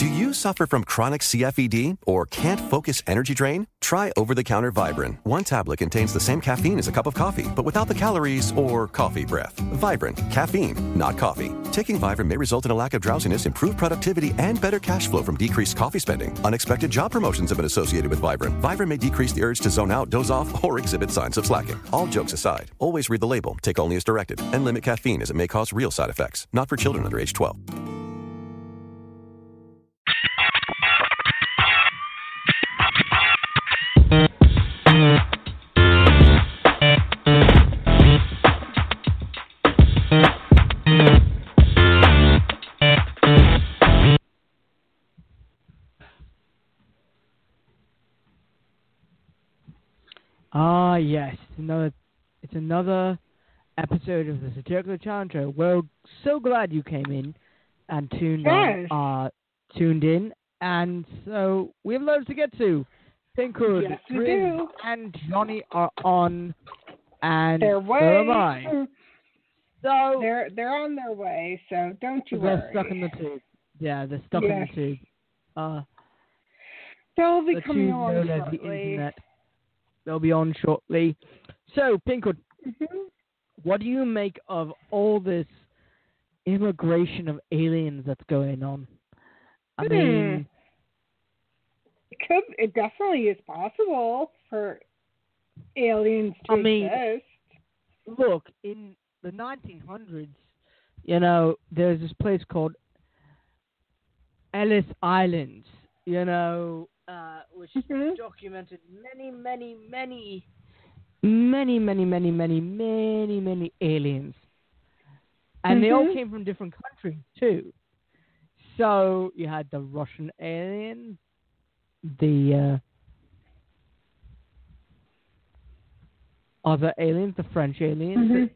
Do you suffer from chronic CFED or can't focus energy drain? Try over-the-counter Vibrant. One tablet contains the same caffeine as a cup of coffee, but without the calories or coffee breath. Vibrant. Caffeine, not coffee. Taking Vibrant may result in a lack of drowsiness, improved productivity, and better cash flow from decreased coffee spending. Unexpected job promotions have been associated with Vibrant. Vibrant may decrease the urge to zone out, doze off, or exhibit signs of slacking. All jokes aside, always read the label, take only as directed, and limit caffeine as it may cause real side effects. Not for children under age 12. Ah, yes, it's another, it's another episode of the Satirically Challenged. We're so glad you came in and tuned Yes. on, uh, tuned in, and so we have loads to get to. Pinkhood, Yes, and Johnny are on, and Their so way. am I. So They're they're on their way, so don't you they're worry. stuck in the tube. Yeah, they're stuck Yes. in the tube. Uh, They'll be the coming the shortly. internet. They'll be on shortly. So, Pinkhood, Mhm. what do you make of all this immigration of aliens that's going on? I Hmm. mean, It could it definitely is possible for aliens to I mean- exist. look, in the 1900s, you know, there's this place called Ellis Island, you know, uh, which Mhm. documented many, many, many, many, many, many, many, many, many aliens. And they all Mhm. came from different countries, too. So you had the Russian alien, the uh, other aliens, the French aliens. Mhm.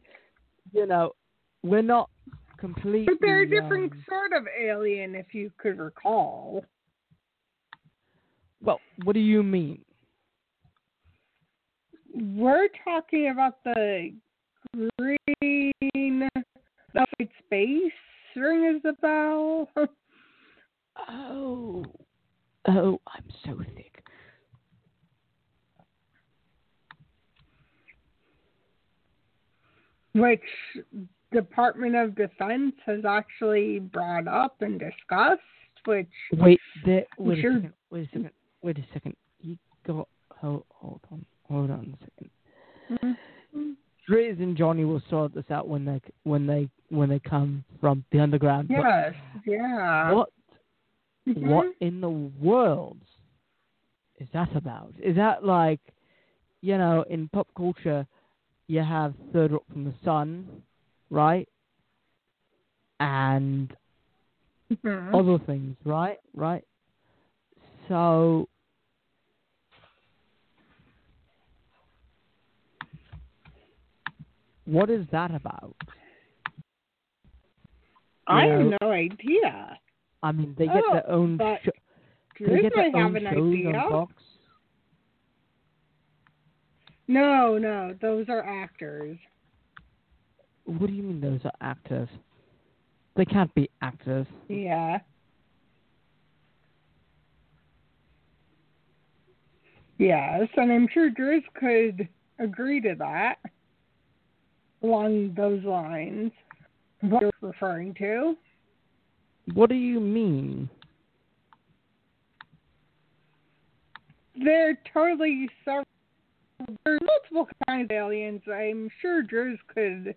You know, we're not completely. But they're a different um, sort of alien, if you could recall. Well, what do you mean? We're talking about the green outside space. Ring is a bell. Oh, oh, I'm so thick. which Department of Defense has actually brought up and discussed, which Wait, there. Wait Sure. a second. Wait a second. Wait a second. You go. Hold, hold on. Hold on a second. Drizz and Johnny will sort this out when they when they when they come from the underground. but yes, yeah. What Mhm. what in the world is that about? Is that like, you know, in pop culture, you have Third Rock from the Sun, right? And Mhm. other things, right? Right. So, what is that about? I you have no idea. I mean, they get Oh, their own. Sho- they get their have own an shows idea. on Fox. No, no, those are actors. What do you mean those are actors? They can't be actors. Yeah. Yes, and I'm sure Drizz could agree to that along those lines. What you're referring to. What do you mean? They're totally several. There's multiple kinds of aliens. I'm sure Drews could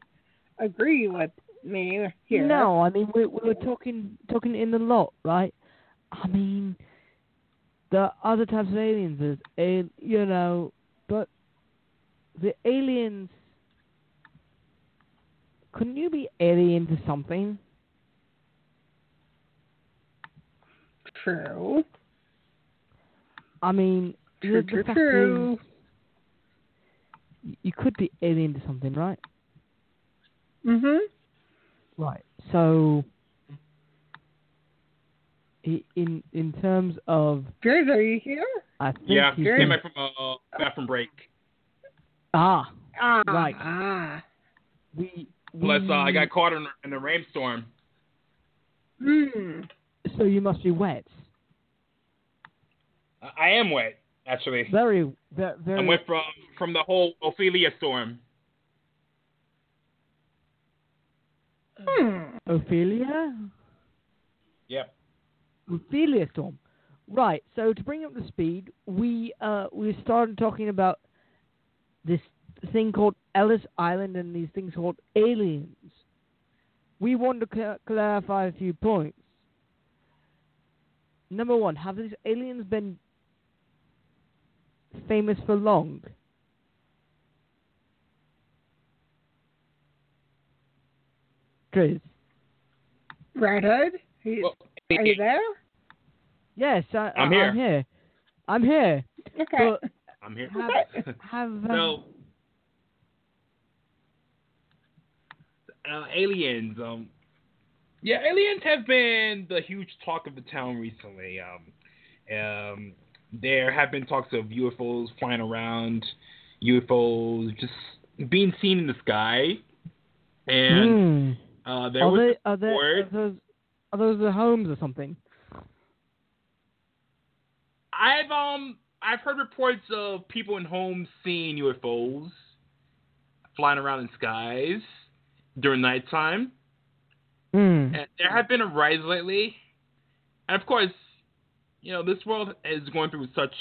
agree with me here. No, I mean we we were talking talking in the lot, right? I mean, the other types of aliens is you know, but the aliens. Couldn't you be alien into something? True. I mean, True, the, true, fact true. is, you could be alien into something, right? Mhm. Right. So, in in terms of, Jared, are you here? I think Yeah, you came can- back from uh, bathroom break. ah, Ah. Right. Ah. we, Plus, uh, I got caught in, in a rainstorm. Hmm. So you must be wet. I I am wet, actually. Very, very, very. I went from from the whole Ophelia storm. Hmm. Ophelia. Yep. Ophelia Storm. Right. So to bring up the speed, we uh we started talking about this thing called Ellis Island and these things called aliens. We want to cl- clarify a few points. Number one, have these aliens been famous for long? Drizz. Redhead? He- Well, are you there? Yes, I, I'm I- here. I'm here. I'm here. Okay. But I'm here. have have um, So, uh, aliens. Um, yeah, aliens have been the huge talk of the town recently. Um, um, there have been talks of UFOs flying around, UFOs just being seen in the sky, and hmm. uh, there are was they, are, they, are those are those the homes or something? I've um I've heard reports of people in homes seeing UFOs flying around in skies during nighttime. Hmm. And there have been a rise lately. And of course, you know, this world is going through such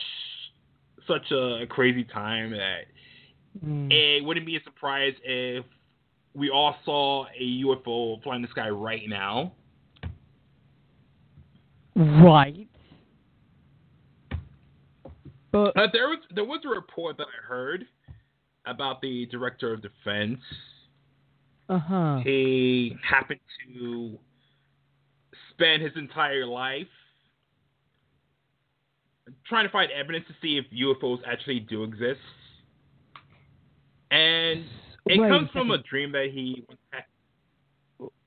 such a crazy time that Hmm. it wouldn't be a surprise if we all saw a UFO flying the sky right now. Right. But Uh, there was there was a report that I heard about the director of defense. Uh huh. He happened to spend his entire life trying to find evidence to see if UFOs actually do exist. And it Wait a comes from a dream that he.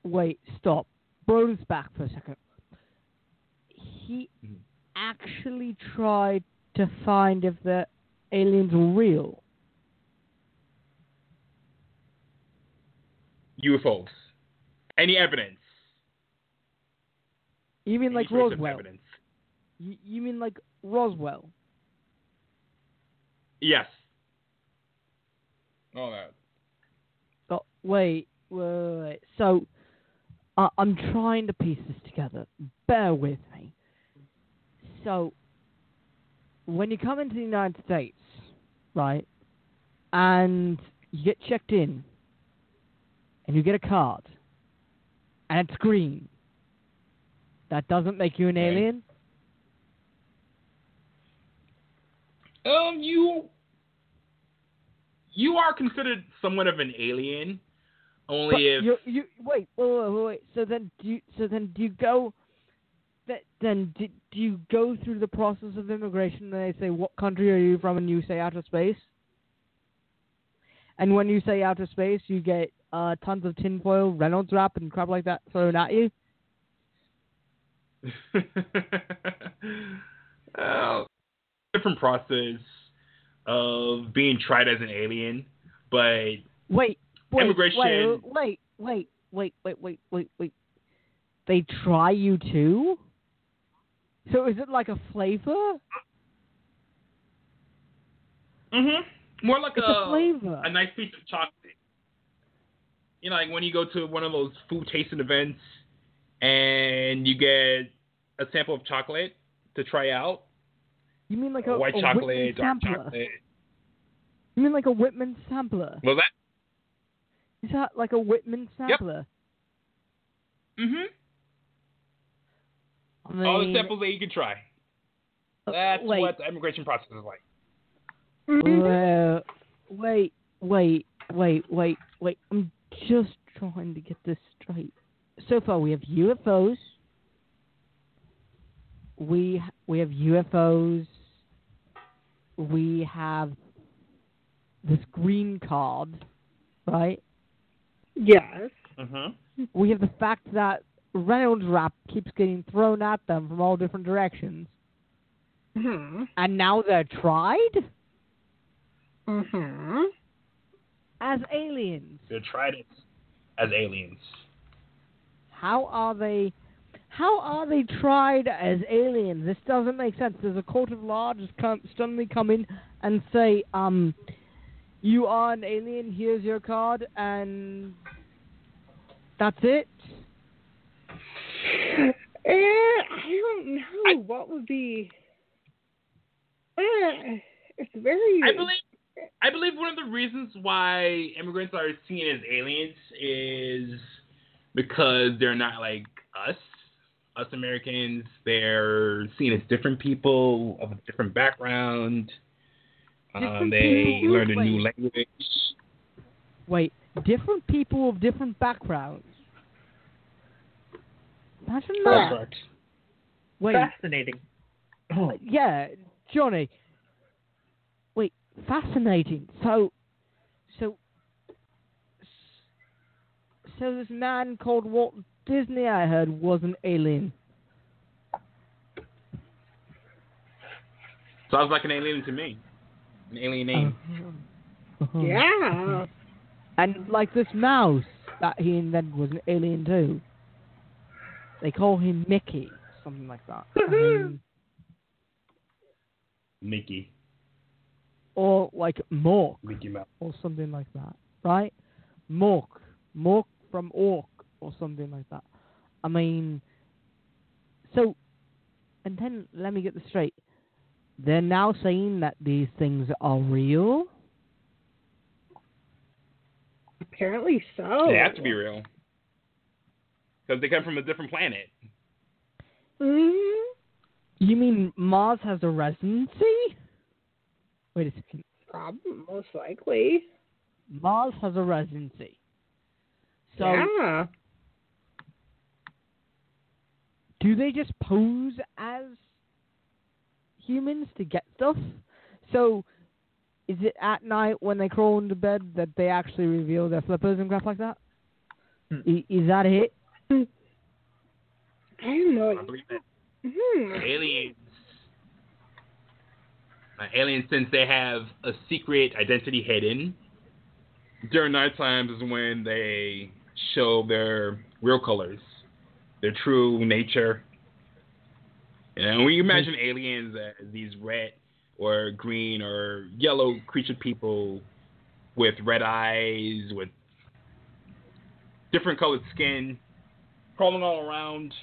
Wait, stop. Bro's back for a second. He Mhm. actually tried to find if the aliens were real. UFOs. Any evidence? You mean Any like Roswell? evidence? You, you mean like Roswell? Yes. All that. Oh, wait, wait, wait, wait. So, uh, I'm trying to piece this together. Bear with me. So, when you come into the United States, right, and you get checked in, and you get a card, and it's green, that doesn't make you an Right. alien? Um, you you are considered somewhat of an alien, only But if you you wait wait wait wait. wait. So then do you, so then do you go? That then do, do you go through the process of immigration? And they say what country are you from, and you say outer space. And when you say outer space, you get uh, tons of tinfoil, Reynolds wrap, and crap like that thrown at you. uh, different process of being tried as an alien, but Wait, wait, Immigration- wait, wait, wait, wait, wait, wait, wait. They try you too. So is it like a flavor? Hmm more like a, a flavor. a nice piece of chocolate. You know, like when you go to one of those food tasting events and you get a sample of chocolate to try out. You mean like a, white a chocolate, Whitman dark sampler? chocolate. You mean like a Whitman sampler? Was that? Is that like a Whitman Yep. sampler? Mm-hmm. I mean, All the samples that you can try. uh, That's wait, what the immigration process is like. Mhm. well, wait, wait, wait, wait, wait. I'm just trying to get this straight. So far, we have UFOs. we we have UFOs. We have this green card, right? Yes. Mm-hmm. We have the fact that Reynolds Wrap keeps getting thrown at them from all different directions, Hmm. and now they're tried Hmm. As aliens. They tried it as aliens. How are they? How are they tried as aliens? This doesn't make sense. Does a court of law just come suddenly come in and say, um, you are an alien. Here's your card, and that's it? Eh, I don't know what would be. Eh, it's very. I believe I believe one of the reasons why immigrants are seen as aliens is because they're not like us, us Americans. They're seen as different people of a different background. Um, they learn learned a new language. Wait, different people of different backgrounds. Imagine that. Correct. Wait, Fascinating. yeah, Johnny. Wait, fascinating. So, so, so this man called Walt Disney, I heard, was an alien. Sounds like an alien to me. An alien name. Uh-huh. Yeah. And like this mouse that he invented was an alien too. They call him Mickey, something like that. I mean, Mickey. Or like Mork, or something like that, right? Mork, Mork from Ork, or something like that. I mean, so, and then let me get this straight. They're now saying that these things are real. Apparently so. They have to be real. Because they come from a different planet. Mhm. You mean Mars has a residency? Wait a second. Probably, most likely. Mars has a residency. So yeah. do they just pose as humans to get stuff? So is it at night when they crawl into bed that they actually reveal their flippers and crap like that? Hmm. I- Is that it? I don't know. I believe that Hmm. aliens. Uh, aliens, since they have a secret identity hidden, during night times is when they show their real colors, their true nature. And we imagine aliens as these red or green or yellow creature people with red eyes, with different colored skin, crawling all around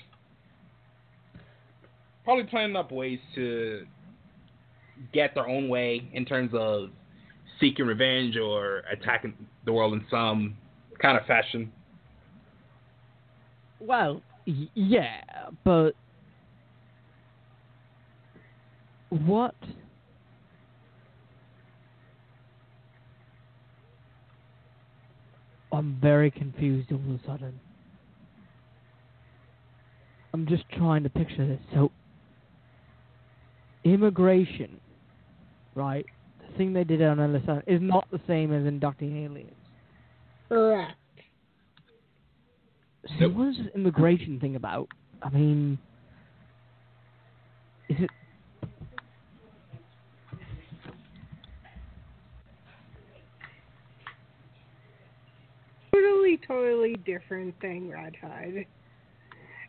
probably planning up ways to get their own way in terms of seeking revenge or attacking the world in some kind of fashion. Well, y- yeah, but what? I'm very confused all of a sudden. I'm just trying to picture this. So, immigration, right? The thing they did on Island is not the same as inducting aliens. Correct. So Nope. what is this immigration thing about? I mean, is it? Totally, totally different thing, Red Hood.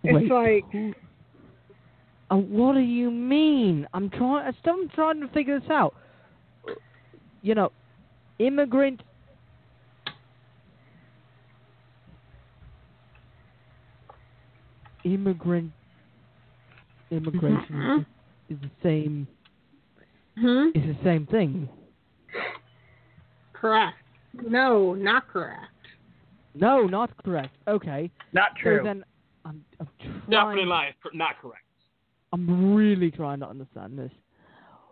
It's wait, like who- uh, what do you mean? I'm trying. I'm still trying to figure this out. You know, immigrant. Immigrant. Immigration Mhm. is, is the same. hmm? Is the same thing. correct. No, not correct. No, not correct. Okay. Not So true. then, I'm, I'm Definitely trying. lie, not correct. I'm really trying to understand this.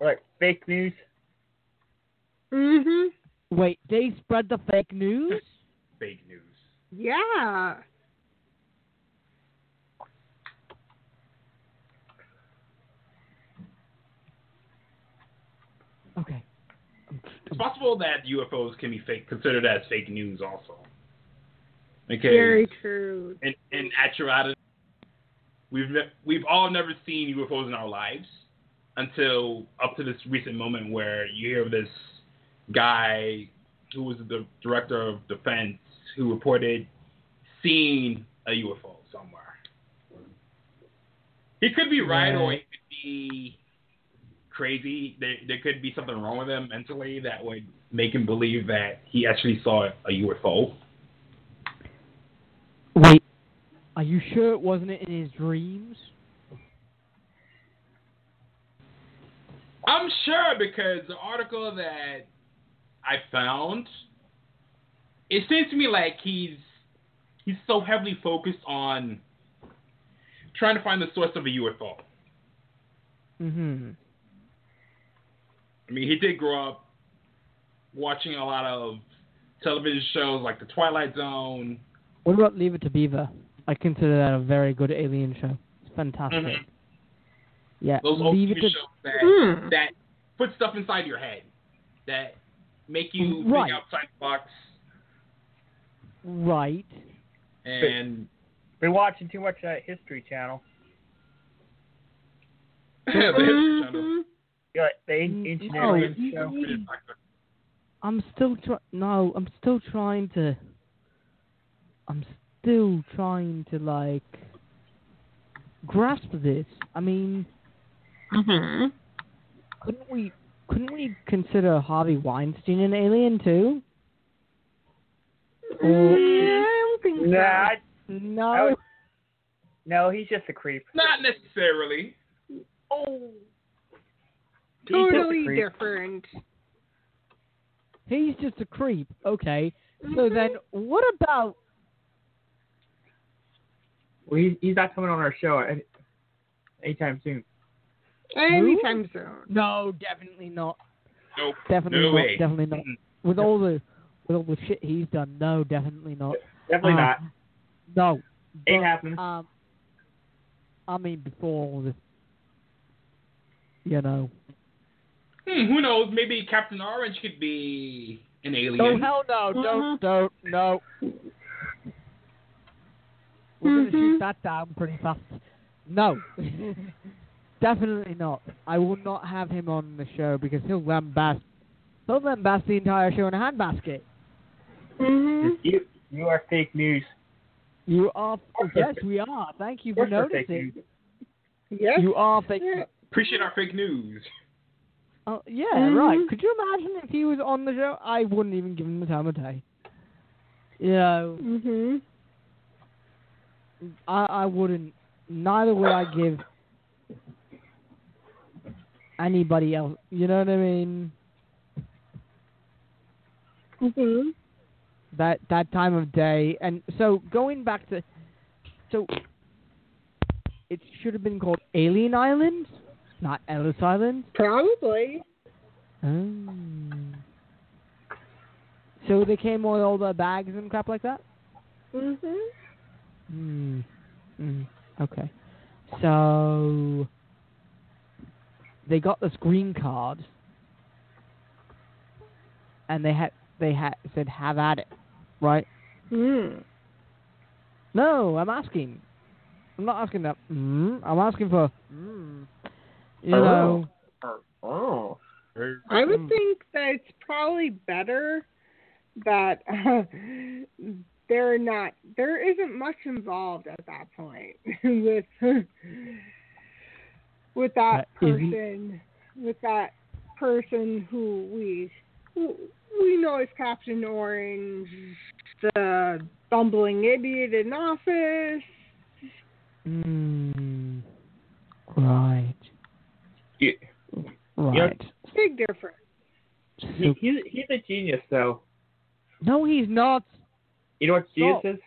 Like fake news. Mhm. Wait, they spread the fake news. fake news. Yeah. Okay. It's possible that UFOs can be fake, considered as fake news, also. Okay. Very true. In, in actuality, we've ne- we've all never seen UFOs in our lives until up to this recent moment where you hear of this guy who was the director of defense who reported seeing a UFO somewhere. He could be right, or he could be crazy. There, there could be something wrong with him mentally that would make him believe that he actually saw a UFO. Wait, are you sure it wasn't in his dreams? I'm sure because the article that I found, it seems to me like he's he's so heavily focused on trying to find the source of a UFO. Mm-hmm. I mean, he did grow up watching a lot of television shows like The Twilight Zone. What about Leave It to Beaver? I consider that a very good alien show. It's fantastic. Mhm. Yeah, Those old Leave TV It to shows that Hmm. that put stuff inside your head that make you Right. think outside the box right. and Been watching too much of that History Channel. the History Channel. You the ancient No. aliens show. I'm still try. No, I'm still trying to. I'm still trying to like grasp this. I mean, Mm-hmm. couldn't we? Couldn't we consider Harvey Weinstein an alien too? Or Yeah, I don't think so. Nah, no? Would- no, he's just a creep. Not necessarily. Oh, He's totally creep. different. He's just a creep. Okay. So then, what about? Well, he's, he's not coming on our show any, anytime soon. Anytime soon. No, definitely not. Nope. Definitely no not. way. Definitely not. With all the with all the shit he's done, no, definitely not. Definitely Um, not. No. Ain't But, happening. Um, I mean, before all this, you know. Hmm, who knows? Maybe Captain Orange could be an alien. Oh hell no! Don't don't no. We're gonna Mhm. shoot that down pretty fast. No, definitely not. I will not have him on the show because he'll lambast. He'll lambast the entire show in a handbasket. Mm-hmm. You you are fake news. You are. Yes, we are. Thank you for Of course we're fake noticing. Yes. You are fake. Appreciate our fake news. Oh, yeah, Mhm. right. Could you imagine if he was on the show? I wouldn't even give him the time of day. You know, Mm-hmm. I I wouldn't. Neither would I give anybody else. You know what I mean? Mm-hmm. That that time of day. And so going back to, so it should have been called Alien Island, not Ellis Island. Probably. Oh. So they came with all the bags and crap like that. Mm-hmm. Hmm. Mm. Okay. So they got this green card, and they had they had said have at it, right? Mm. No, I'm asking. I'm not asking that. Mm, I'm asking for. Mm, you Oh. know. Oh. I would Mm. think that it's probably better that uh, they're not. There isn't much involved at that point with with that is he- person, with that person who we who we know as Captain Orange, the bumbling idiot in office. Mm, right. Yeah. Right. Big difference. He, he's he's a genius though. No, he's not. You know what genius Stop. is?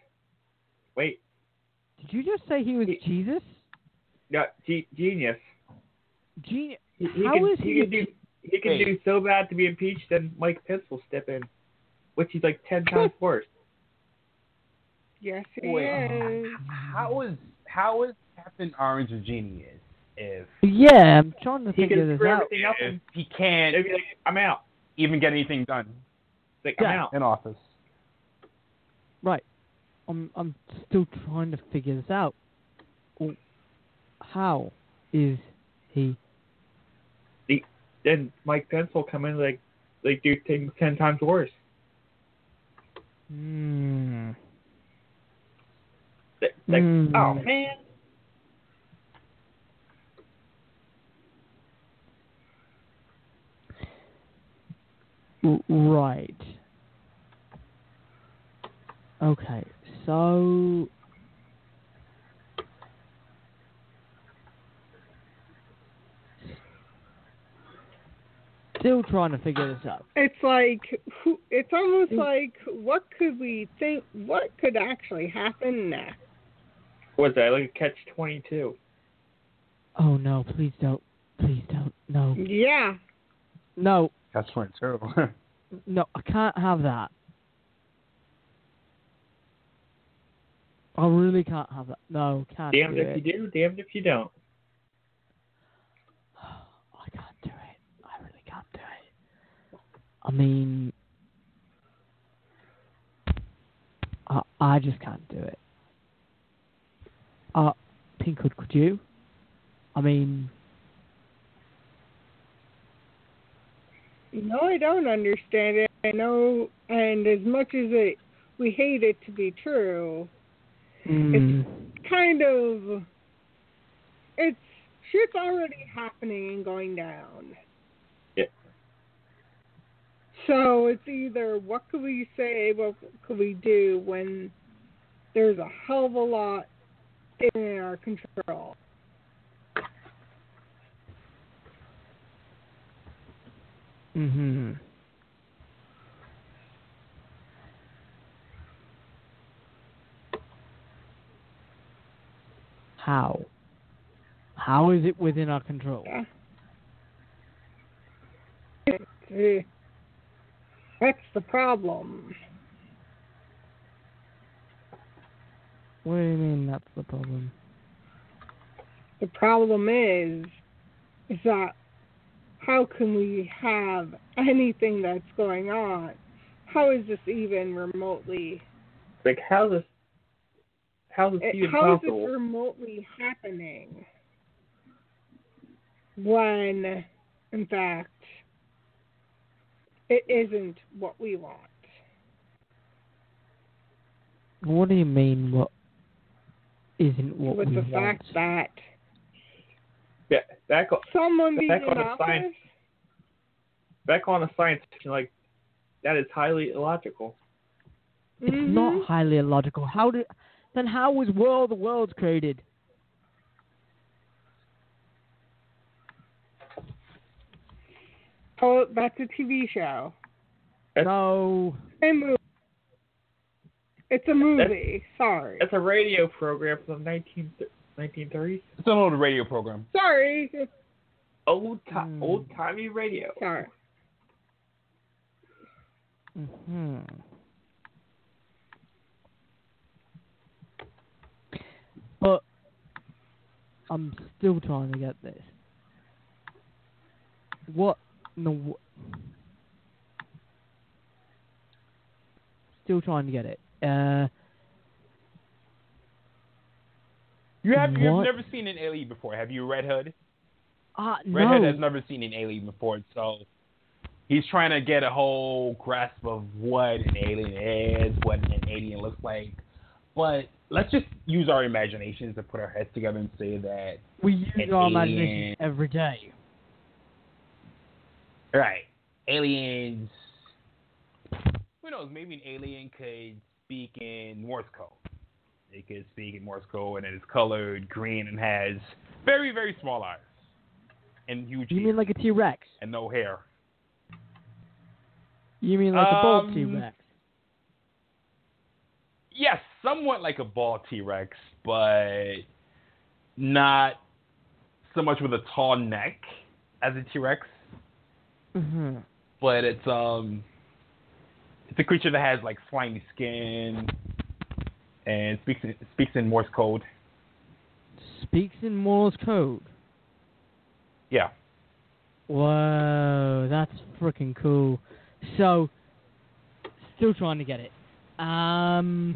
Wait, Did you just say he was He- Jesus? no, ge- genius. Genius. He, he How can, is he he? can do he can Wait. do so bad to be impeached, then Mike Pence will step in, which he's like ten times worse. Yes, he Wait. is. How is how is Captain Orange a genius if Yeah, I'm trying to He figure can this screw out. everything up if he can't like, I'm out. even get anything done It's like, Yeah. I'm out. in office. Right. I'm I'm still trying to figure this out. Well, how is he? Then Mike Pence will come in like like do things ten times worse. Hmm. Like, Hmm. oh man. Right. Okay. So. Still trying to figure this out. It's like it's almost Mm. like what could we think? What could actually happen next? What's that? Like a catch twenty two. Oh no! Please don't! Please don't! No! Yeah, No! That's one too. No! I can't have that. I really can't have that. No, can't Damned do if it. you do, damned if you don't. I can't do it. I really can't do it. I mean, I I just can't do it. Uh, Pinkhood, could you? I mean, no, I don't understand it. I know, and as much as it we hate it to be true, mm, kind of it's shit's already happening and going down. Yeah. So it's either what could we say, what could we do when there's a hell of a lot in our control. hmm How? How is it within our control? It's, That's the problem. What do you mean that's the problem? The problem is, is that how can we have anything that's going on? How is this even remotely? Like how's this? How's this it- even How is this remotely happening? When, in fact, it isn't what we want. What do you mean what isn't what With we the want? fact that Yeah, back on someone back on the science. back on the science fiction, like that is highly illogical. It's Mhm. not highly illogical. How did then how was World the Worlds created? Oh, that's a TV show. No. A movie. It's a movie. Sorry. It's a radio program from the 19, 1930s. It's an old radio program. Sorry. Old ti- Hmm. old timey radio. Sorry. hmm But I'm still trying to get this. What? No. Still trying to get it. Uh, You have you've never seen an alien before, have you, Red Hood? ah, Red Hood has never seen an alien before, so he's trying to get a whole grasp of what an alien is, what an alien looks like. But let's just use our imaginations to put our heads together and say that we use our alien. imagination every day. Right. Aliens. Who knows? Maybe an alien could speak in Morse code. It could speak in Morse code and it is colored green and has very, very small eyes. And huge You ears mean like a T Rex? and no hair. You mean like a bald Um, T Rex? Yes, somewhat like a ball T Rex, but not so much with a tall neck as a T Rex. hmm but it's um it's a creature that has like slimy skin and speaks in, speaks in Morse code. Speaks in Morse code. Yeah. Whoa, that's freaking cool. So, still trying to get it. Um,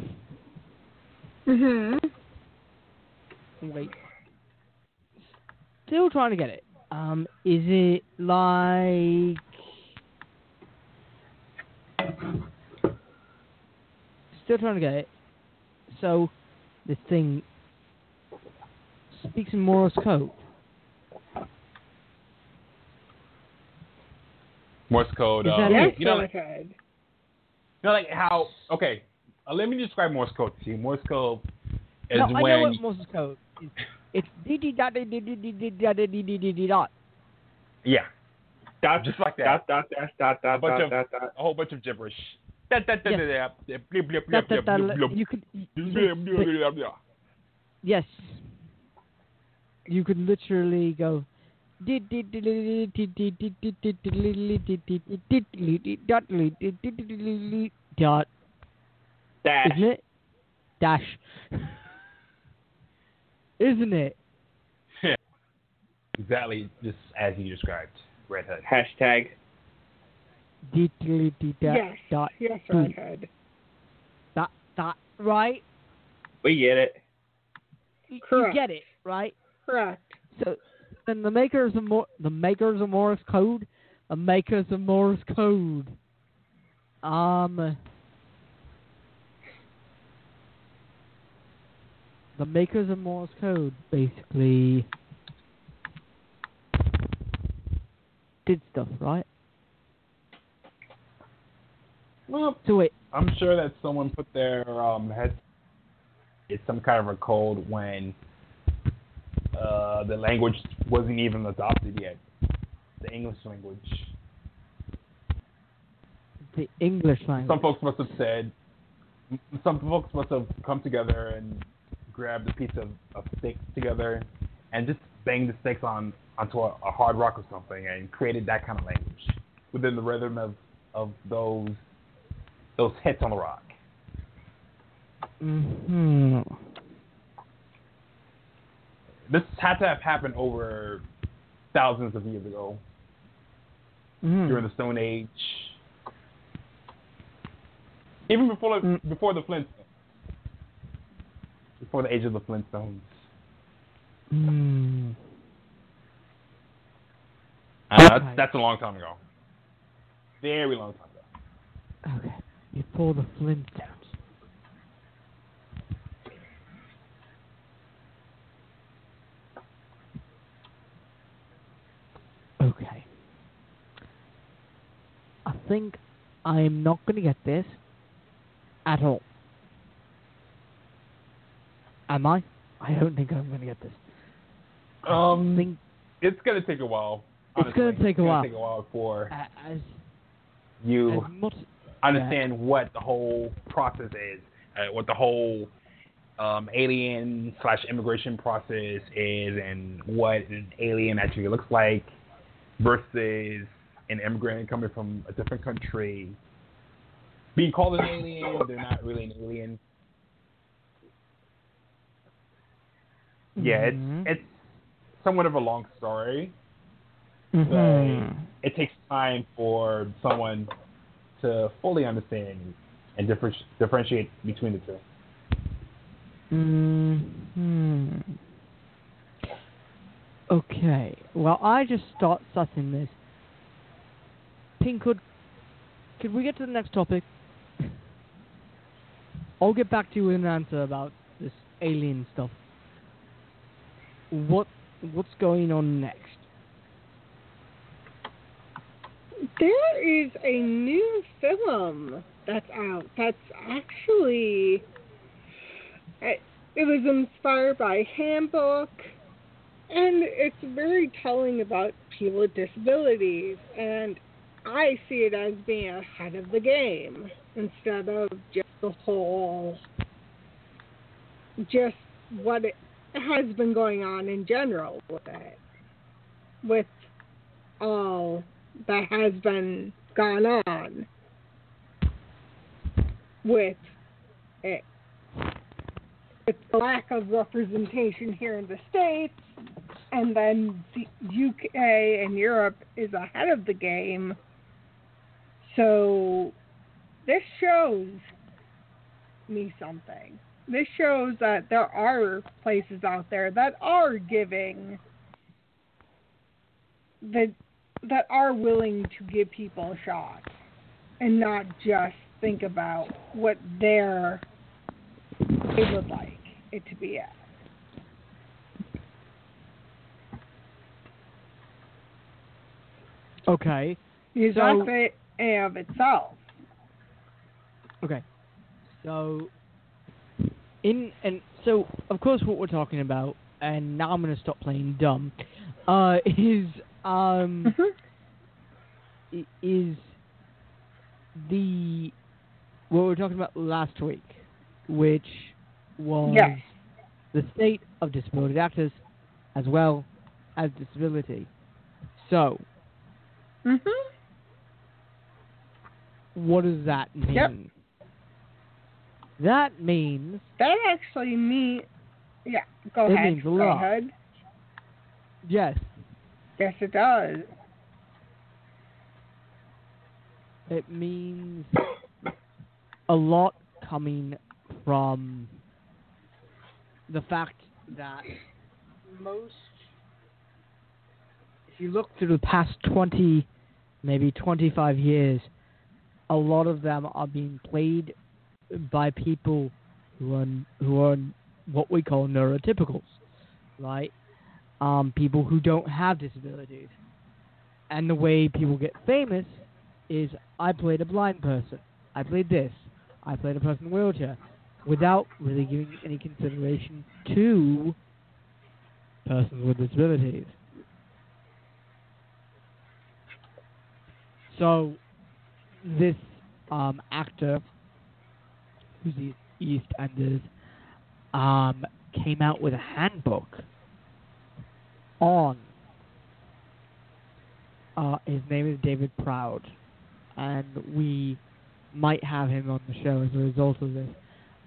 Mhm. wait. Still trying to get it. Um, is it like? Still trying to get it. So, this thing speaks in Morse code. Morse code. Is Uh, that Yes, it? you know, like, you know, like how? Okay, uh, let me describe Morse code to you. Morse code is no, when. I know what Morse code is. It's DD dot DD DD dot DD dot. Yeah. Dot, just like that. Dot, dot, dot, dot, dot, dot, dot, dot. A whole bunch of gibberish. You could. Yes. You could literally go. Dot Dash. isn't it dash isn't it Exactly, just as you described, Red Hood. Hashtag. Yes. dot Yes, Hmm. redhead. dot dot right We get it. you, you get it right Correct. So then the makers of Mor- the makers of Morse code, the makers of Morse code, um, the makers of Morse code basically did stuff, right? Well, So wait, I'm sure that someone put their um head. It's some kind of a code when uh, the language wasn't even adopted yet. The English language. the English language. Some folks must have said. Some folks must have come together and grabbed a piece of, of stick together and just banged the sticks on onto a, a hard rock or something and created that kind of language within the rhythm of, of those those hits on the rock. hmm This had to have happened over thousands of years ago hmm during the Stone Age, even before the, Mm. before the Flintstones, before the age of the Flintstones. Hmm. Uh, that's, that's a long time ago. Very long time ago. Okay, before the Flintstones. Okay. I think I'm not going to get this at all. Am I? I don't think I'm going to get this. Um, think It's gonna take a while. It's gonna take a It's while. Take a while for a- as you as much understand what the whole process is, uh, what the whole um, alien slash immigration process is, and what an alien actually looks like versus an immigrant coming from a different country. Being called an alien, they're not really an alien. Yeah, Mhm. it's it's somewhat of a long story. Mhm. It takes time for someone to fully understand and differ- differentiate between the two. hmm Okay. Well, I just start sussing this. Pink, could could we get to the next topic? I'll get back to you with an answer about this alien stuff. What what's going on next? There is a new film that's out that's actually it, was inspired by Handbook and it's very telling about people with disabilities and I see it as being ahead of the game instead of just the whole just what it has been going on in general with it with all that has been gone on with it with the lack of representation here in the states and then the UK and Europe is ahead of the game. So this shows me something. This shows that there are places out there that are giving that that are willing to give people a shot and not just think about what they're they would like it to be at. Okay. Is So- the A of itself. Okay. So, in and so of course what we're talking about, and now I'm gonna stop playing dumb, uh, is um i- is the what we were talking about last week, which was Yes. the state of disability actors as well as disability. So, Mhm. what does that mean? Yep. That means That actually means yeah, go It ahead. means a go lot. ahead. yes, Yes it does. it means a lot coming from the fact that most if you look through the past 20 maybe 25 years a lot of them are being played by people who are who are what we call neurotypicals right um, people who don't have disabilities and the way people get famous is I played a blind person. I played this. I played a person in a wheelchair without really giving any consideration to persons with disabilities. So this um, actor, who's the East Enders, um, came out with a handbook on. Uh, his name is David Proud, and we might have him on the show as a result of this,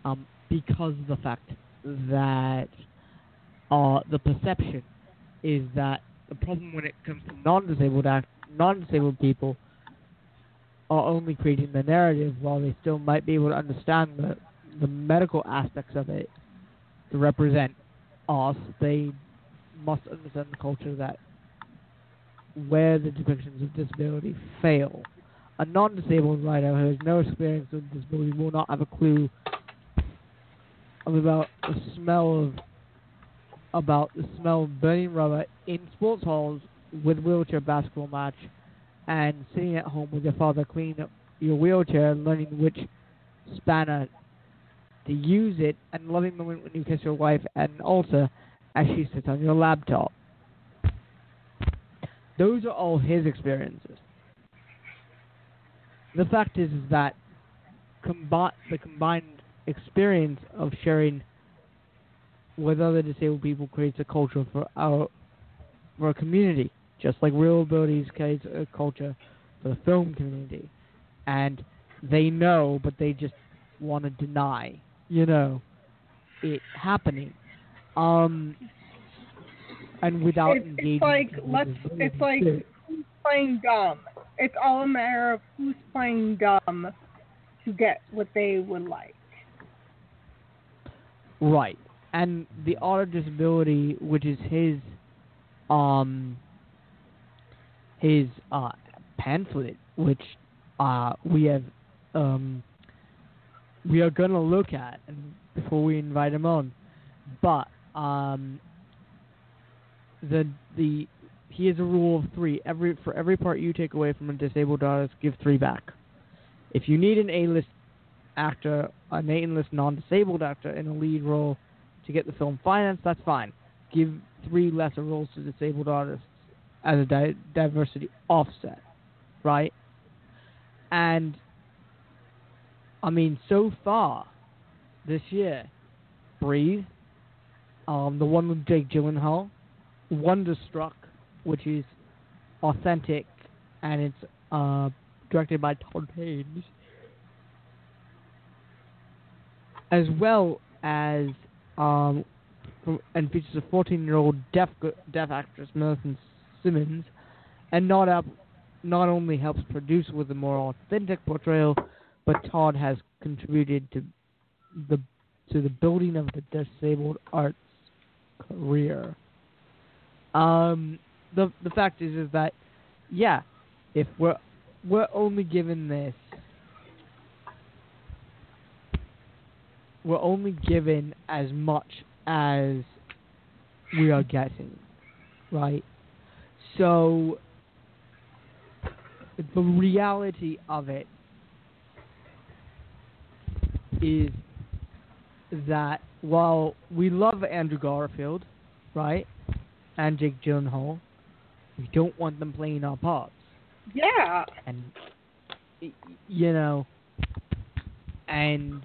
um, because of the fact that uh, the perception is that the problem when it comes to non-disabled act, non-disabled people are only creating the narrative while they still might be able to understand the the medical aspects of it to represent us. They must understand the culture that where the depictions of disability fail. A non-disabled writer who has no experience with disability will not have a clue about the smell of about the smell of burning rubber in sports halls with wheelchair basketball match and sitting at home with your father cleaning up your wheelchair and learning which spanner to use it and loving the moment when you kiss your wife at an altar as she sits on your laptop. Those are all his experiences. The fact is, is that combi- the combined experience of sharing with other disabled people creates a culture for our for a community, just like ReelAbilities creates a culture for the film community. And they know, but they just want to deny, you know, it happening. Um, and without It's, engaging. it's like let's. It's like who's playing dumb. It's all a matter of who's playing dumb to get what they would like. Right. And the art of disability, which is his um his uh pamphlet, which uh we have um we are gonna look at before we invite him on. But um the the he has a rule of three. Every for every part you take away from a disabled artist, give three back. If you need an A list actor, an A-list non-disabled actor in a lead role to get the film financed, that's fine. Give three lesser roles to disabled artists as a di- diversity offset, right? And I mean, so far this year, Breathe, um, the one with Jake Gyllenhaal, Wonderstruck, which is authentic and it's uh, directed by Todd Haynes, as well as um, and features a 14-year-old deaf deaf actress Millicent Simmonds, and not up, not only helps produce with a more authentic portrayal, but Todd has contributed to the to the building of the disabled arts career. Um, the the fact is is that yeah, if we're we're only given this we're only given as much as we are getting, right? So the reality of it is that while we love Andrew Garfield, right, and Jake Gyllenhaal, we don't want them playing our parts. Yeah. And you know, and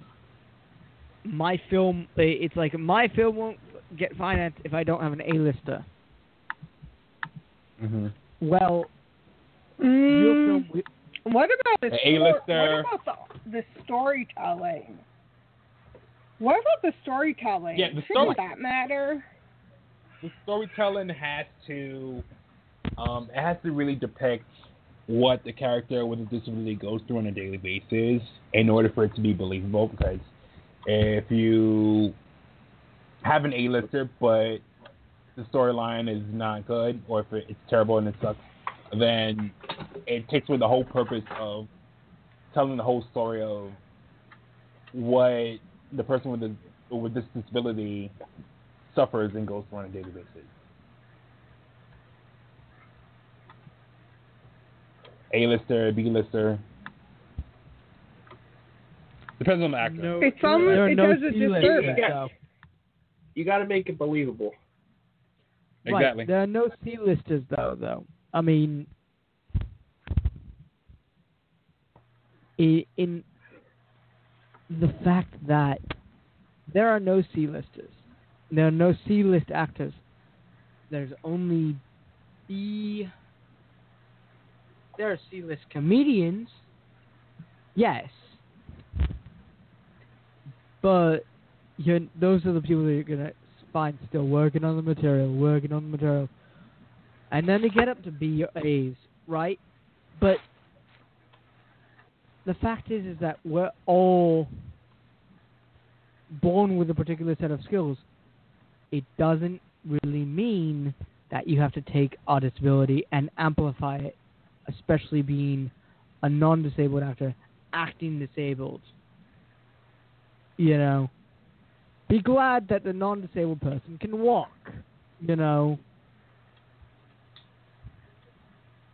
my film, it's like my film won't get financed if I don't have an A-lister. Mm-hmm. Well, Mm, film, what about the The stor- What about the, the storytelling? What about the storytelling? Yeah, the Shouldn't story- that matter? the storytelling has to um, it has to really depict what the character with a disability goes through on a daily basis in order for it to be believable because if you have an A-lister but the storyline is not good or if it's terrible and it sucks then it takes away the whole purpose of telling the whole story of what the person with the with this disability suffers and goes through on a daily basis. A-lister, B-lister. Depends on the actor. no, It's almost- it no doesn't C-listers, disturb it. though. You got to make it believable. Exactly. Right. There are no C-listers though. Though I mean, in the fact that there are no C-listers, there are no C-list actors. There's only B. There are C-list comedians. Yes. But you're, those are the people that you're gonna find still working on the material, working on the material, and then they get up to B A's, right? But the fact is, is that we're all born with a particular set of skills. It doesn't really mean that you have to take our disability and amplify it, especially being a non-disabled actor acting disabled. You know, be glad that the non-disabled person can walk. You know,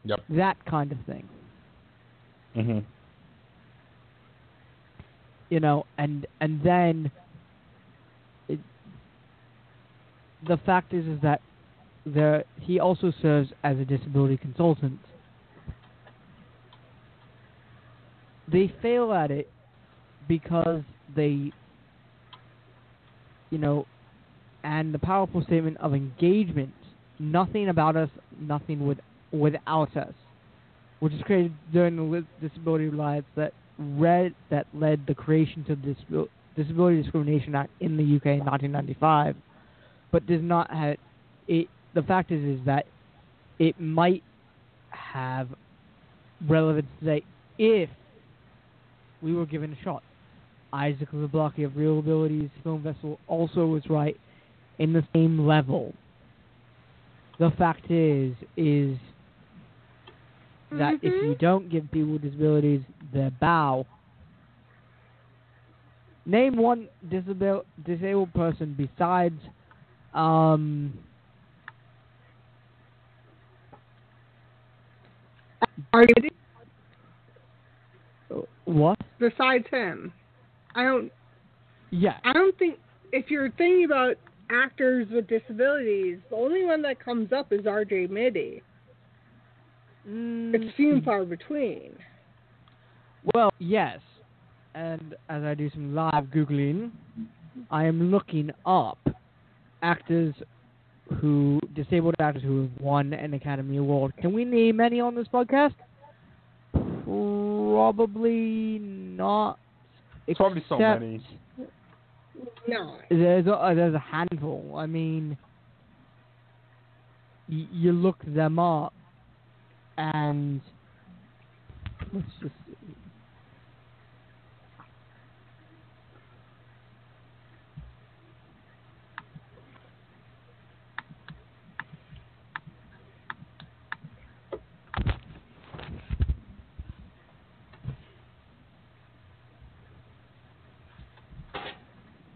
Yep. that kind of thing. Mm-hmm. you know, and and then it, the fact is is that there he also serves as a disability consultant. They fail at it because they, you know, and the powerful statement of engagement. Nothing about us, nothing with without us, which is created during the Disability Riots that read that led the creation to the Disab- Disability Discrimination Act in the UK in 1995, but does not have it. The fact is, is that it might have relevance today if we were given a shot. Isaac Zablocki of ReelAbilities Film Festival also was right in the same level. The fact is, is that if you don't give people with disabilities their bow, name one disabil- disabled person besides um, Are you what? besides him? I don't. Yeah. I don't think if you're thinking about actors with disabilities, the only one that comes up is R.J. Mitte. Mm. It's few and far between. Well, yes. And as I do some live Googling, I am looking up actors who, disabled actors who have won an Academy Award. Can we name any on this podcast? Probably not. Probably so except- many. No. There's a, uh, there's a handful. I mean, y- you look them up, and let's just see.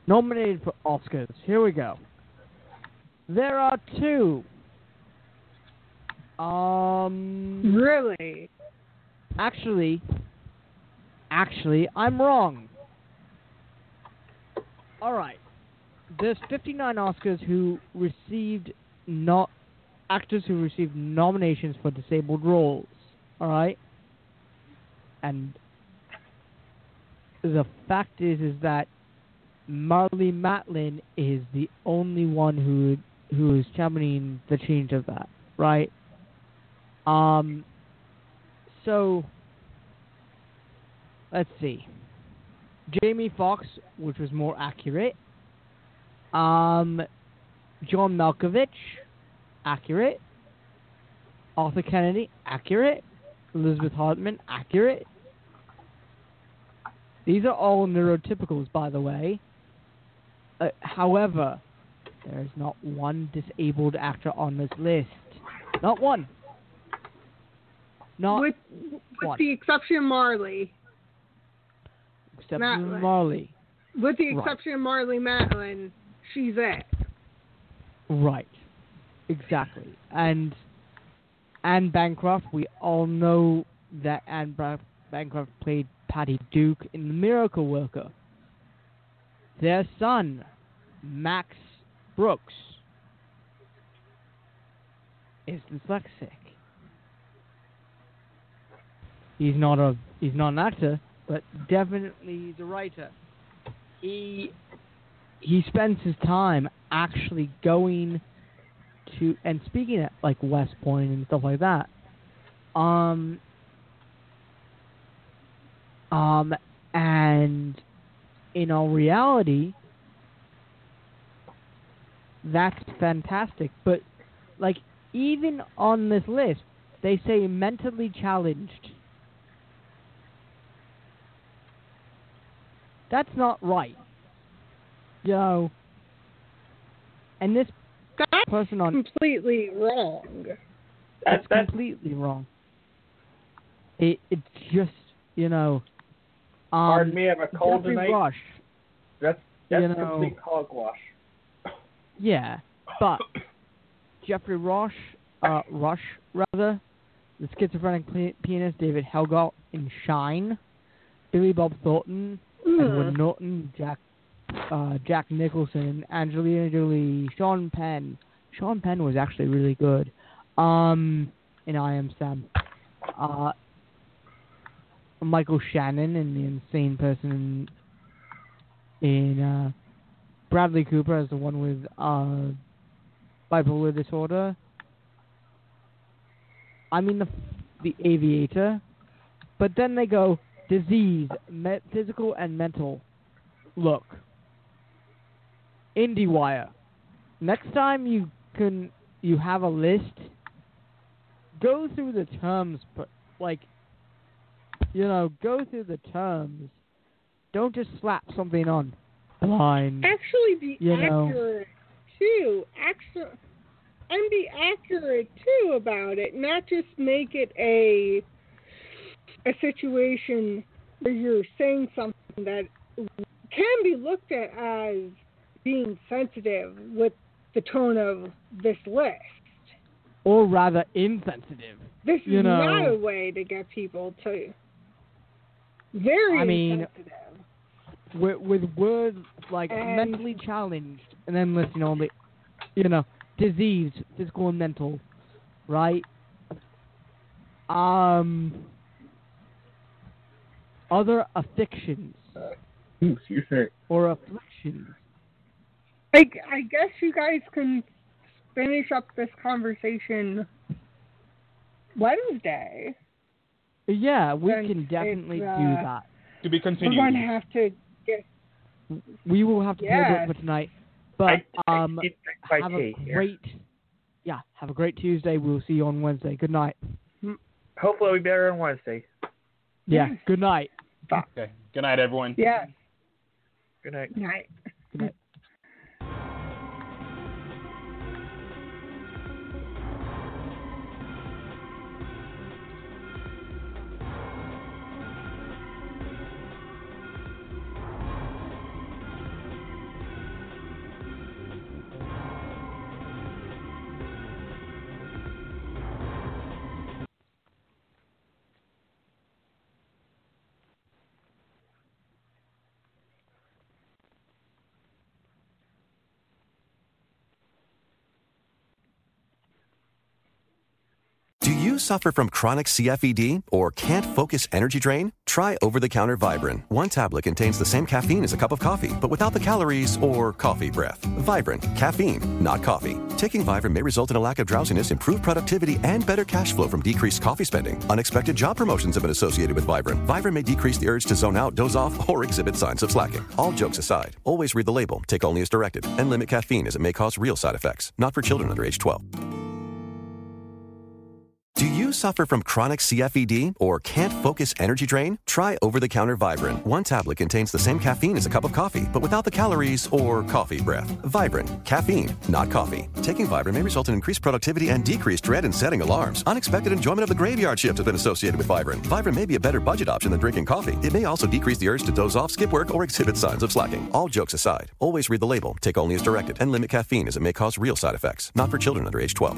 Nominated for Oscars. Here we go. There are two. Um. Really? Actually, actually, I'm wrong. All right. There's 59 Oscars who received not actors who received nominations for disabled roles. All right. And the fact is, is that Marlee Matlin is the only one who who is championing the change of that, right? Um. So let's see. Jamie Foxx, which was more accurate. Um, John Malkovich, accurate. Arthur Kennedy, accurate. Elizabeth Hartman, accurate. These are all neurotypicals, by the way. Uh, however, there is not one disabled actor on this list. Not one. Not with with one. the exception of Marlee. except Marlee. With the Right. exception of Marlee Matlin, she's it. Right. Exactly. And Anne Bancroft, we all know that Anne Bancroft played Patty Duke in The Miracle Worker. Their son, Max Brooks, is dyslexic. He's not a he's not an actor, but definitely he's a writer. He he spends his time actually going to and speaking at like West Point and stuff like that. Um um and in all reality that's fantastic. But like even on this list they say mentally challenged. That's not right. You know and this That's person on completely wrong. That's completely wrong. It it's just you know. Um, Pardon me, I have a cold Geoffrey tonight. Rush, That's that's You know- complete hogwash. yeah, but Geoffrey Rush, uh, Rush rather, the schizophrenic pi- pianist David Helfgott in Shine, Billy Bob Thornton, Edward Norton, Jack, uh, Jack Nicholson, Angelina Jolie, Sean Penn. Sean Penn was actually really good. Um, in I Am Sam. Uh, Michael Shannon and the insane person in, in uh, Bradley Cooper as the one with uh, bipolar disorder. I mean the the Aviator, but then they go disease, me- physical and mental. Look, IndieWire. Next time you can you have a list, go through the terms, but like, you know, go through the terms. Don't just slap something on. Blind. Actually, be You know. accurate too. Actually, and be accurate too about it. Not just make it a a situation where you're saying something that can be looked at as being sensitive with the tone of this list. Or rather insensitive. This is know. not a way to get people to very I mean, with, with words like And- mentally challenged and then listing all the, you know, disease, physical and mental, right? Um, other afflictions Excuse me. or afflictions. I, I guess you guys can finish up this conversation Wednesday. Yeah, we Then can definitely it's, do uh, that. To be We're continued. going to have to get. we will have to close Yes. it for tonight. But um, did drink my have a tea, yeah. great, yeah, have a great Tuesday. We'll see you on Wednesday. Good night. Hopefully, we'll be better on Wednesday. Yeah, good night. Okay. Good night, everyone. Yes. Good night. Night. Good night. You suffer from chronic CFED or can't focus energy drain? Try over the counter Vibrant. One tablet contains the same caffeine as a cup of coffee, but without the calories or coffee breath. Vibrant, caffeine, not coffee. Taking Vibrant may result in a lack of drowsiness, improved productivity, and better cash flow from decreased coffee spending. Unexpected job promotions have been associated with Vibrant. Vibrant may decrease the urge to zone out, doze off, or exhibit signs of slacking. All jokes aside, always read the label, take only as directed, and limit caffeine as it may cause real side effects. Not for children under age 12. Suffer from chronic CFED or can't focus energy drain? Try over the counter Vibrant. One tablet contains the same caffeine as a cup of coffee, but without the calories or coffee breath. Vibrant, caffeine, not coffee. Taking Vibrant may result in increased productivity and decreased dread in setting alarms. Unexpected enjoyment of the graveyard shift has been associated with Vibrant. Vibrant may be a better budget option than drinking coffee. It may also decrease the urge to doze off, skip work, or exhibit signs of slacking. All jokes aside, always read the label, take only as directed, and limit caffeine as it may cause real side effects. Not for children under age 12.